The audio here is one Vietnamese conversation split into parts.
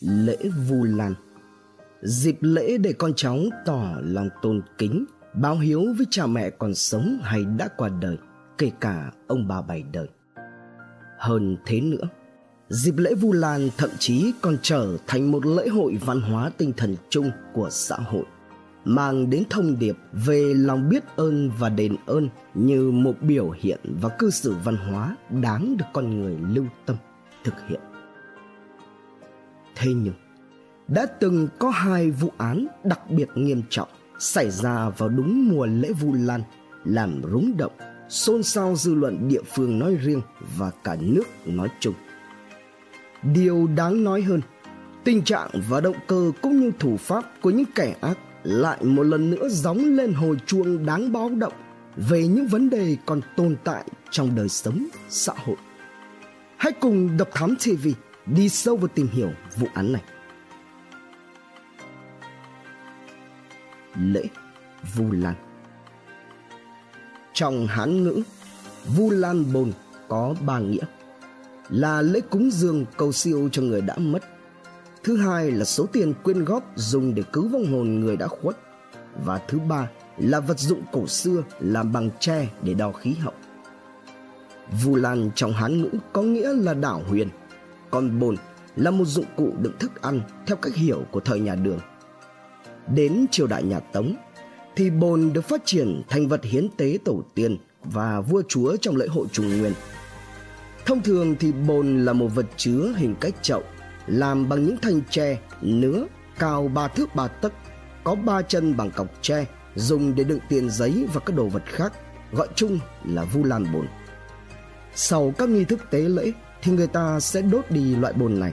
lễ Vu Lan. Dịp lễ để con cháu tỏ lòng tôn kính, báo hiếu với cha mẹ còn sống hay đã qua đời, kể cả ông bà bảy đời. Hơn thế nữa, dịp lễ Vu Lan thậm chí còn trở thành một lễ hội văn hóa tinh thần chung của xã hội mang đến thông điệp về lòng biết ơn và đền ơn như một biểu hiện và cư xử văn hóa đáng được con người lưu tâm thực hiện thế nhưng đã từng có hai vụ án đặc biệt nghiêm trọng xảy ra vào đúng mùa lễ vu lan, làm rúng động, xôn xao dư luận địa phương nói riêng và cả nước nói chung điều đáng nói hơn, tình trạng và động cơ cũng như thủ pháp của những kẻ ác lại một lần nữa gióng lên hồi chuông đáng báo động về những vấn đề còn tồn tại trong đời sống xã hội. Hãy cùng Độc Thám TV đi sâu vào tìm hiểu vụ án này. Lễ Vu Lan Trong Hán ngữ, Vu Lan Bồn có ba nghĩa là lễ cúng dường cầu siêu cho người đã mất Thứ hai là số tiền quyên góp dùng để cứu vong hồn người đã khuất. Và thứ ba là vật dụng cổ xưa làm bằng tre để đo khí hậu. Vu Lan trong Hán ngữ có nghĩa là đảo huyền, còn bồn là một dụng cụ đựng thức ăn theo cách hiểu của thời nhà Đường. Đến triều đại nhà Tống thì bồn được phát triển thành vật hiến tế tổ tiên và vua chúa trong lễ hội trùng nguyên. Thông thường thì bồn là một vật chứa hình cách chậu làm bằng những thanh tre, nứa, cao ba thước ba tấc, có ba chân bằng cọc tre, dùng để đựng tiền giấy và các đồ vật khác, gọi chung là vu lan bồn. Sau các nghi thức tế lễ thì người ta sẽ đốt đi loại bồn này.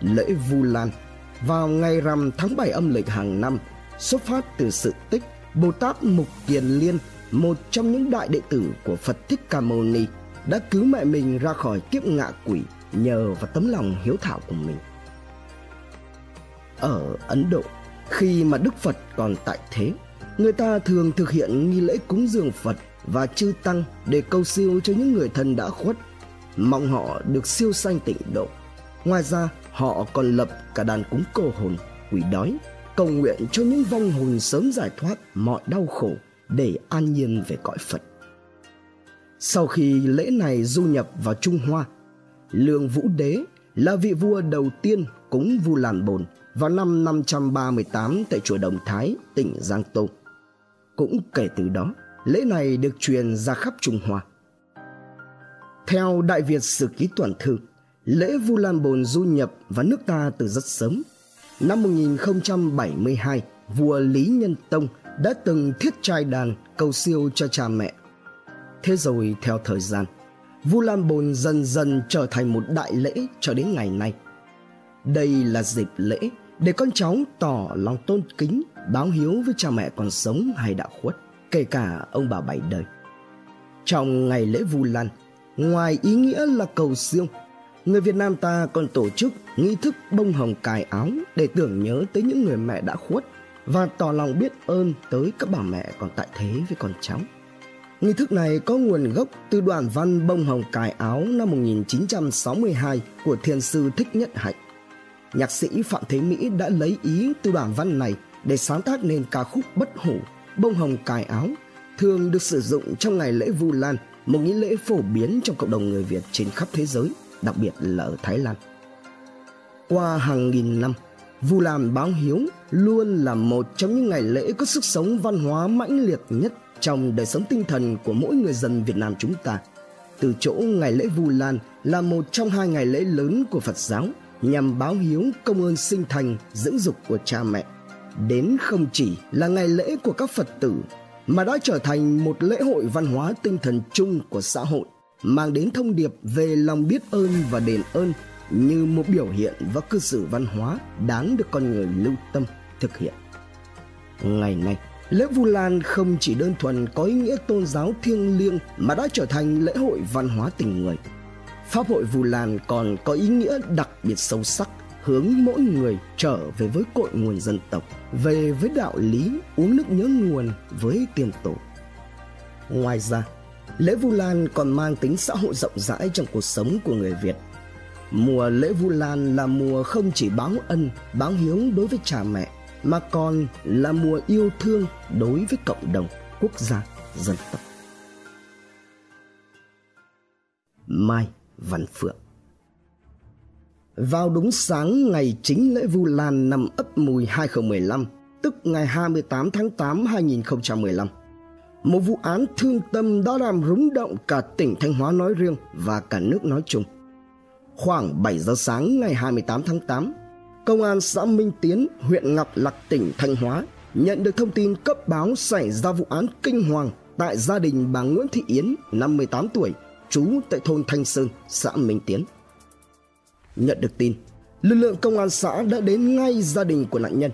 Lễ Vu Lan vào ngày rằm tháng 7 âm lịch hàng năm xuất phát từ sự tích Bồ Tát Mục Kiền Liên, một trong những đại đệ tử của Phật Thích Ca Mâu Ni, đã cứu mẹ mình ra khỏi kiếp ngạ quỷ nhờ vào tấm lòng hiếu thảo của mình. Ở Ấn Độ, khi mà Đức Phật còn tại thế, người ta thường thực hiện nghi lễ cúng dường Phật và chư tăng để cầu siêu cho những người thân đã khuất, mong họ được siêu sanh tịnh độ. Ngoài ra, họ còn lập cả đàn cúng cô hồn, quỷ đói, cầu nguyện cho những vong hồn sớm giải thoát mọi đau khổ để an nhiên về cõi Phật. Sau khi lễ này du nhập vào Trung Hoa Lương Vũ Đế là vị vua đầu tiên cúng Vu Lan Bồn vào năm 538 tại chùa Đồng Thái, tỉnh Giang Tô. Cũng kể từ đó, lễ này được truyền ra khắp Trung Hoa. Theo Đại Việt Sử Ký Toàn Thư, lễ Vu Lan Bồn du nhập vào nước ta từ rất sớm. Năm 1072, vua Lý Nhân Tông đã từng thiết trai đàn cầu siêu cho cha mẹ. Thế rồi theo thời gian, Vu Lan Bồn dần dần trở thành một đại lễ cho đến ngày nay. Đây là dịp lễ để con cháu tỏ lòng tôn kính, báo hiếu với cha mẹ còn sống hay đã khuất, kể cả ông bà bảy đời. Trong ngày lễ Vu Lan, ngoài ý nghĩa là cầu siêu, người Việt Nam ta còn tổ chức nghi thức bông hồng cài áo để tưởng nhớ tới những người mẹ đã khuất và tỏ lòng biết ơn tới các bà mẹ còn tại thế với con cháu. Nghi thức này có nguồn gốc từ đoạn văn bông hồng cài áo năm 1962 của thiền sư Thích Nhất Hạnh. Nhạc sĩ Phạm Thế Mỹ đã lấy ý từ đoạn văn này để sáng tác nên ca khúc bất hủ bông hồng cài áo thường được sử dụng trong ngày lễ Vu Lan, một nghi lễ phổ biến trong cộng đồng người Việt trên khắp thế giới, đặc biệt là ở Thái Lan. Qua hàng nghìn năm, Vu Lan báo hiếu luôn là một trong những ngày lễ có sức sống văn hóa mãnh liệt nhất trong đời sống tinh thần của mỗi người dân Việt Nam chúng ta. Từ chỗ ngày lễ Vu Lan là một trong hai ngày lễ lớn của Phật giáo nhằm báo hiếu công ơn sinh thành, dưỡng dục của cha mẹ. Đến không chỉ là ngày lễ của các Phật tử mà đã trở thành một lễ hội văn hóa tinh thần chung của xã hội, mang đến thông điệp về lòng biết ơn và đền ơn như một biểu hiện và cư xử văn hóa đáng được con người lưu tâm thực hiện. Ngày nay, Lễ Vu Lan không chỉ đơn thuần có ý nghĩa tôn giáo thiêng liêng mà đã trở thành lễ hội văn hóa tình người. Pháp hội Vu Lan còn có ý nghĩa đặc biệt sâu sắc hướng mỗi người trở về với cội nguồn dân tộc, về với đạo lý uống nước nhớ nguồn với tiền tổ. Ngoài ra, lễ Vu Lan còn mang tính xã hội rộng rãi trong cuộc sống của người Việt. Mùa lễ Vu Lan là mùa không chỉ báo ân, báo hiếu đối với cha mẹ, mà còn là mùa yêu thương đối với cộng đồng, quốc gia, dân tộc. Mai Văn Phượng vào đúng sáng ngày chính lễ Vu Lan năm Ất Mùi 2015, tức ngày 28 tháng 8 2015, một vụ án thương tâm đã làm rúng động cả tỉnh Thanh Hóa nói riêng và cả nước nói chung. Khoảng 7 giờ sáng ngày 28 tháng 8, Công an xã Minh Tiến, huyện Ngọc Lặc, tỉnh Thanh Hóa nhận được thông tin cấp báo xảy ra vụ án kinh hoàng tại gia đình bà Nguyễn Thị Yến, 58 tuổi, trú tại thôn Thanh Sơn, xã Minh Tiến. Nhận được tin, lực lượng công an xã đã đến ngay gia đình của nạn nhân.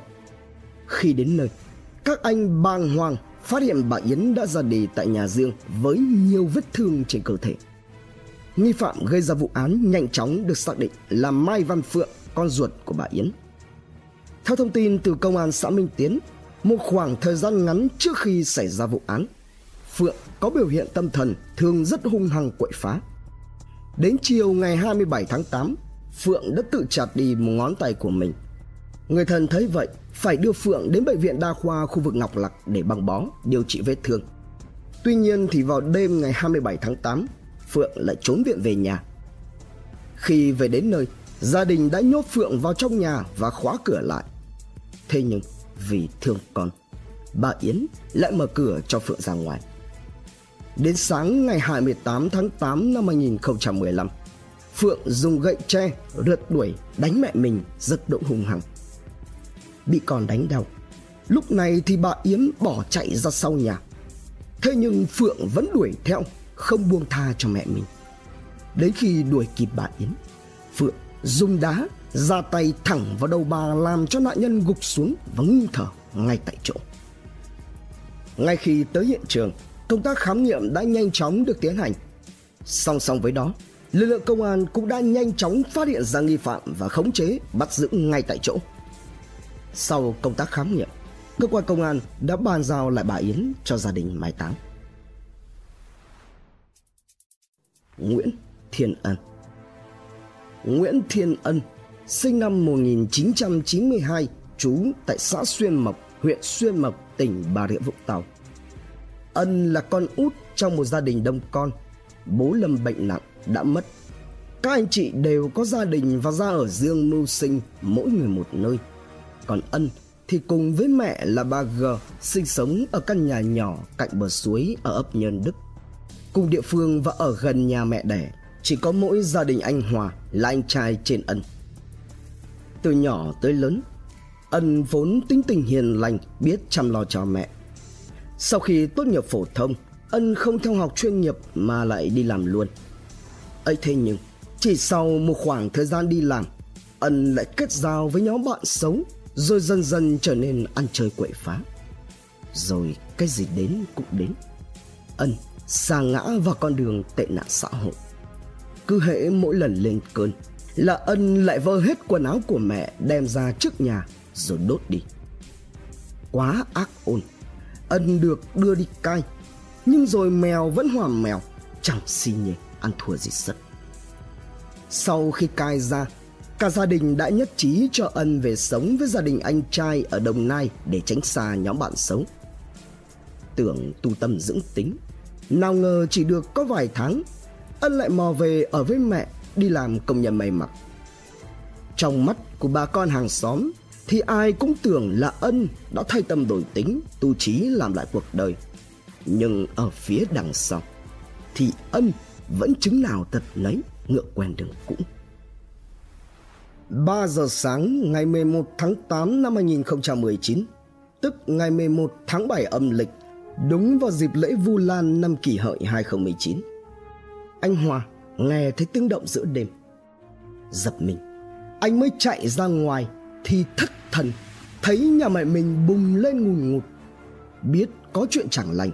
Khi đến nơi, các anh bàng hoàng phát hiện bà Yến đã ra đi tại nhà riêng với nhiều vết thương trên cơ thể. Nghi phạm gây ra vụ án nhanh chóng được xác định là Mai Văn Phượng, con ruột của bà Yến. Theo thông tin từ công an xã Minh Tiến, một khoảng thời gian ngắn trước khi xảy ra vụ án, Phượng có biểu hiện tâm thần thường rất hung hăng quậy phá. Đến chiều ngày 27 tháng 8, Phượng đã tự chặt đi một ngón tay của mình. Người thân thấy vậy phải đưa Phượng đến bệnh viện đa khoa khu vực Ngọc Lặc để băng bó, điều trị vết thương. Tuy nhiên thì vào đêm ngày 27 tháng 8, Phượng lại trốn viện về nhà. Khi về đến nơi, gia đình đã nhốt Phượng vào trong nhà và khóa cửa lại. Thế nhưng vì thương con, bà Yến lại mở cửa cho Phượng ra ngoài. Đến sáng ngày 28 tháng 8 năm 2015, Phượng dùng gậy tre rượt đuổi đánh mẹ mình rất động hùng hăng. Bị con đánh đau. Lúc này thì bà Yến bỏ chạy ra sau nhà. Thế nhưng Phượng vẫn đuổi theo, không buông tha cho mẹ mình. Đến khi đuổi kịp bà Yến, Phượng dùng đá ra tay thẳng vào đầu bà làm cho nạn nhân gục xuống và ngưng thở ngay tại chỗ. Ngay khi tới hiện trường, công tác khám nghiệm đã nhanh chóng được tiến hành. Song song với đó, lực lượng công an cũng đã nhanh chóng phát hiện ra nghi phạm và khống chế, bắt giữ ngay tại chỗ. Sau công tác khám nghiệm, cơ quan công an đã bàn giao lại bà Yến cho gia đình mai táng. Nguyễn Thiên Ân Nguyễn Thiên Ân sinh năm 1992, trú tại xã Xuyên Mộc, huyện Xuyên Mộc, tỉnh Bà Rịa Vũng Tàu. Ân là con út trong một gia đình đông con. Bố Lâm bệnh nặng, đã mất. Các anh chị đều có gia đình và ra ở riêng mưu sinh, mỗi người một nơi. Còn Ân thì cùng với mẹ là bà G sinh sống ở căn nhà nhỏ cạnh bờ suối ở ấp Nhân Đức. Cùng địa phương và ở gần nhà mẹ đẻ, chỉ có mỗi gia đình anh Hòa là anh trai trên Ân. Từ nhỏ tới lớn, Ân vốn tính tình hiền lành, biết chăm lo cho mẹ. Sau khi tốt nghiệp phổ thông, Ân không theo học chuyên nghiệp mà lại đi làm luôn ấy thế nhưng, chỉ sau một khoảng thời gian đi làm, Ân lại kết giao với nhóm bạn xấu, rồi dần dần trở nên ăn chơi quậy phá. Rồi cái gì đến cũng đến. Ân xa ngã vào con đường tệ nạn xã hội. Cứ hễ mỗi lần lên cơn là Ân lại vơ hết quần áo của mẹ đem ra trước nhà rồi đốt đi. Quá ác ôn, Ân được đưa đi cai, nhưng rồi mèo vẫn hòa mèo, chẳng xi nhê ăn thua gì sất. Sau khi cai ra, cả gia đình đã nhất trí cho Ân về sống với gia đình anh trai ở Đồng Nai để tránh xa nhóm bạn xấu. Tưởng tu tâm dưỡng tính, nào ngờ chỉ được có vài tháng, Ân lại mò về ở với mẹ đi làm công nhân may mặc. Trong mắt của bà con hàng xóm thì ai cũng tưởng là Ân đã thay tâm đổi tính, tu trí làm lại cuộc đời. Nhưng ở phía đằng sau thì Ân vẫn chứng nào tật lấy ngựa quen đường cũ. 3 giờ sáng ngày 11 tháng 8 năm 2019, tức ngày 11 tháng 7 âm lịch, đúng vào dịp lễ Vu Lan năm kỷ hợi 2019. Anh Hòa nghe thấy tiếng động giữa đêm. Giật mình, anh mới chạy ra ngoài thì thất thần, thấy nhà mẹ mình bùng lên ngùn ngụt. Biết có chuyện chẳng lành,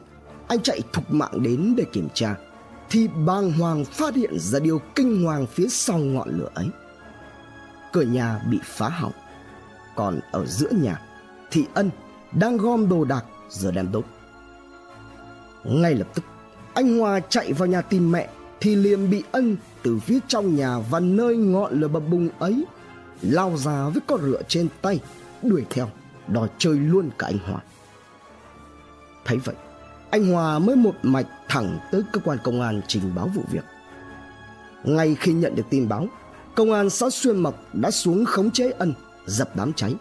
anh chạy thục mạng đến để kiểm tra thì bàng hoàng phát hiện ra điều kinh hoàng phía sau ngọn lửa ấy. Cửa nhà bị phá hỏng, còn ở giữa nhà thì Ân đang gom đồ đạc giờ đem đốt. Ngay lập tức, anh Hòa chạy vào nhà tìm mẹ thì liền bị ân từ phía trong nhà và nơi ngọn lửa bập bùng ấy lao ra với con rựa trên tay đuổi theo đòi chơi luôn cả anh Hòa. Thấy vậy, anh Hòa mới một mạch thẳng tới cơ quan công an trình báo vụ việc. Ngay khi nhận được tin báo, công an xã Xuyên Mộc đã xuống khống chế ân, dập đám cháy.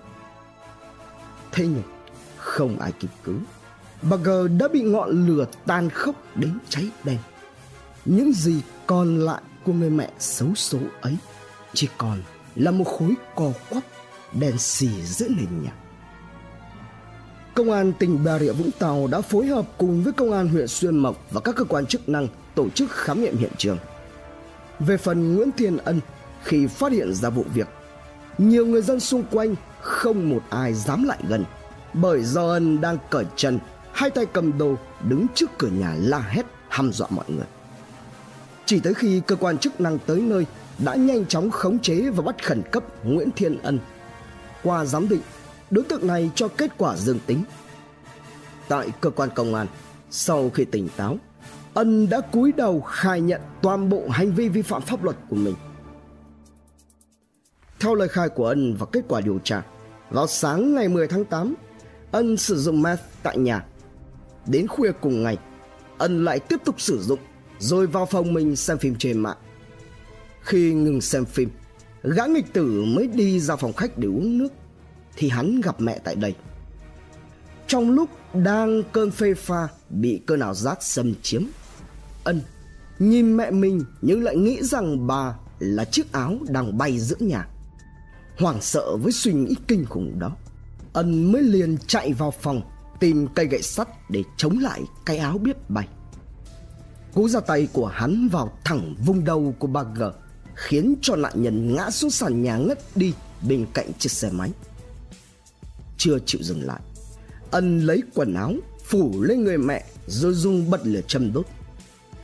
Thế nhưng, không ai kịp cứu. Bà G đã bị ngọn lửa tan khốc đến cháy đen. Những gì còn lại của người mẹ xấu số ấy chỉ còn là một khối cò quắp đen xì giữa nền nhà. Công an tỉnh Bà Rịa Vũng Tàu đã phối hợp cùng với công an huyện Xuyên Mộc và các cơ quan chức năng tổ chức khám nghiệm hiện trường. Về phần Nguyễn Thiên Ân, khi phát hiện ra vụ việc, nhiều người dân xung quanh không một ai dám lại gần bởi do Ân đang cởi chân, hai tay cầm đồ đứng trước cửa nhà la hét hăm dọa mọi người. Chỉ tới khi cơ quan chức năng tới nơi đã nhanh chóng khống chế và bắt khẩn cấp Nguyễn Thiên Ân. Qua giám định, đối tượng này cho kết quả dương tính. Tại cơ quan công an, sau khi tỉnh táo, Ân đã cúi đầu khai nhận toàn bộ hành vi vi phạm pháp luật của mình. Theo lời khai của Ân và kết quả điều tra, vào sáng ngày 10 tháng 8, Ân sử dụng meth tại nhà. Đến khuya cùng ngày, Ân lại tiếp tục sử dụng rồi vào phòng mình xem phim trên mạng. Khi ngừng xem phim, gã nghịch tử mới đi ra phòng khách để uống nước thì hắn gặp mẹ tại đây. Trong lúc đang cơn phê pha bị cơn ảo giác xâm chiếm, ân nhìn mẹ mình nhưng lại nghĩ rằng bà là chiếc áo đang bay giữa nhà. Hoảng sợ với suy nghĩ kinh khủng đó, ân mới liền chạy vào phòng tìm cây gậy sắt để chống lại cái áo biết bay. Cú ra tay của hắn vào thẳng vùng đầu của bà G khiến cho nạn nhân ngã xuống sàn nhà ngất đi bên cạnh chiếc xe máy. Chưa chịu dừng lại, ân lấy quần áo phủ lên người mẹ rồi dùng bật lửa châm đốt.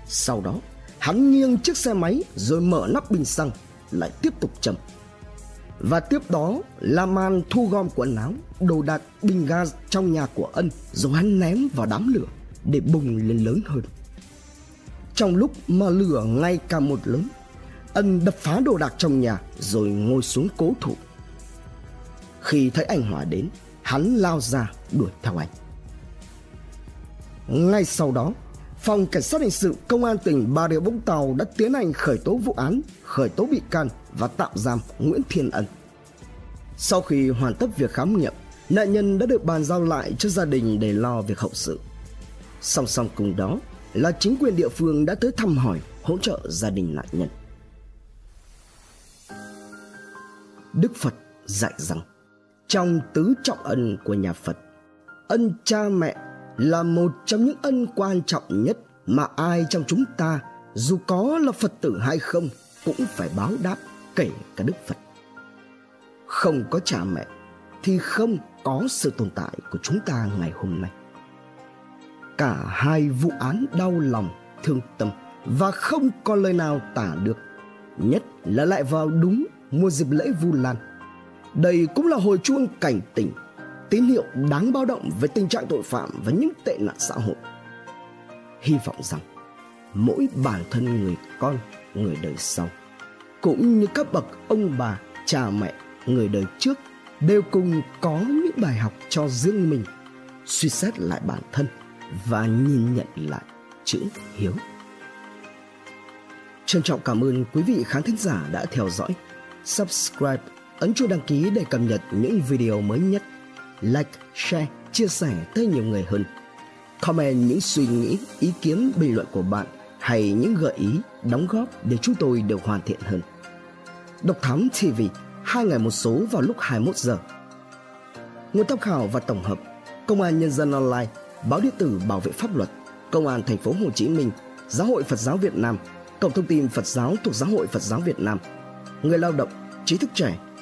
Sau đó, hắn nghiêng chiếc xe máy rồi mở nắp bình xăng lại tiếp tục châm. Và tiếp đó là màn thu gom quần áo, đồ đạc, bình ga trong nhà của ân rồi hắn ném vào đám lửa để bùng lên lớn hơn. Trong lúc mà lửa ngay càng một lớn, ân đập phá đồ đạc trong nhà rồi ngồi xuống cố thủ. Khi thấy anh Hòa đến, hắn lao ra đuổi theo anh. Ngay sau đó, Phòng Cảnh sát Hình sự Công an tỉnh Bà Rịa Vũng Tàu đã tiến hành khởi tố vụ án, khởi tố bị can và tạm giam Nguyễn Thiên Ân. Sau khi hoàn tất việc khám nghiệm, nạn nhân đã được bàn giao lại cho gia đình để lo việc hậu sự. Song song cùng đó là chính quyền địa phương đã tới thăm hỏi, hỗ trợ gia đình nạn nhân. Đức Phật dạy rằng trong tứ trọng ân của nhà Phật, ân cha mẹ là một trong những ân quan trọng nhất mà ai trong chúng ta dù có là Phật tử hay không cũng phải báo đáp kể cả Đức Phật. Không có cha mẹ thì không có sự tồn tại của chúng ta ngày hôm nay. Cả hai vụ án đau lòng, thương tâm và không có lời nào tả được. Nhất là lại vào đúng mùa dịp lễ Vu Lan. Đây cũng là hồi chuông cảnh tỉnh, tín hiệu đáng báo động về tình trạng tội phạm và những tệ nạn xã hội. Hy vọng rằng mỗi bản thân người con, người đời sau, cũng như các bậc ông bà, cha mẹ, người đời trước đều cùng có những bài học cho riêng mình, suy xét lại bản thân và nhìn nhận lại chữ hiếu. Trân trọng cảm ơn quý vị khán thính giả đã theo dõi subscribe, ấn chuông đăng ký để cập nhật những video mới nhất. Like, share, chia sẻ tới nhiều người hơn. Comment những suy nghĩ, ý kiến, bình luận của bạn hay những gợi ý, đóng góp để chúng tôi được hoàn thiện hơn. Độc Thám TV, hai ngày một số vào lúc 21 giờ. Nguồn tham khảo và tổng hợp Công an Nhân dân Online, Báo điện tử Bảo vệ pháp luật, Công an thành phố Hồ Chí Minh, Giáo hội Phật giáo Việt Nam, Cổng thông tin Phật giáo thuộc Giáo hội Phật giáo Việt Nam, người lao động, trí thức trẻ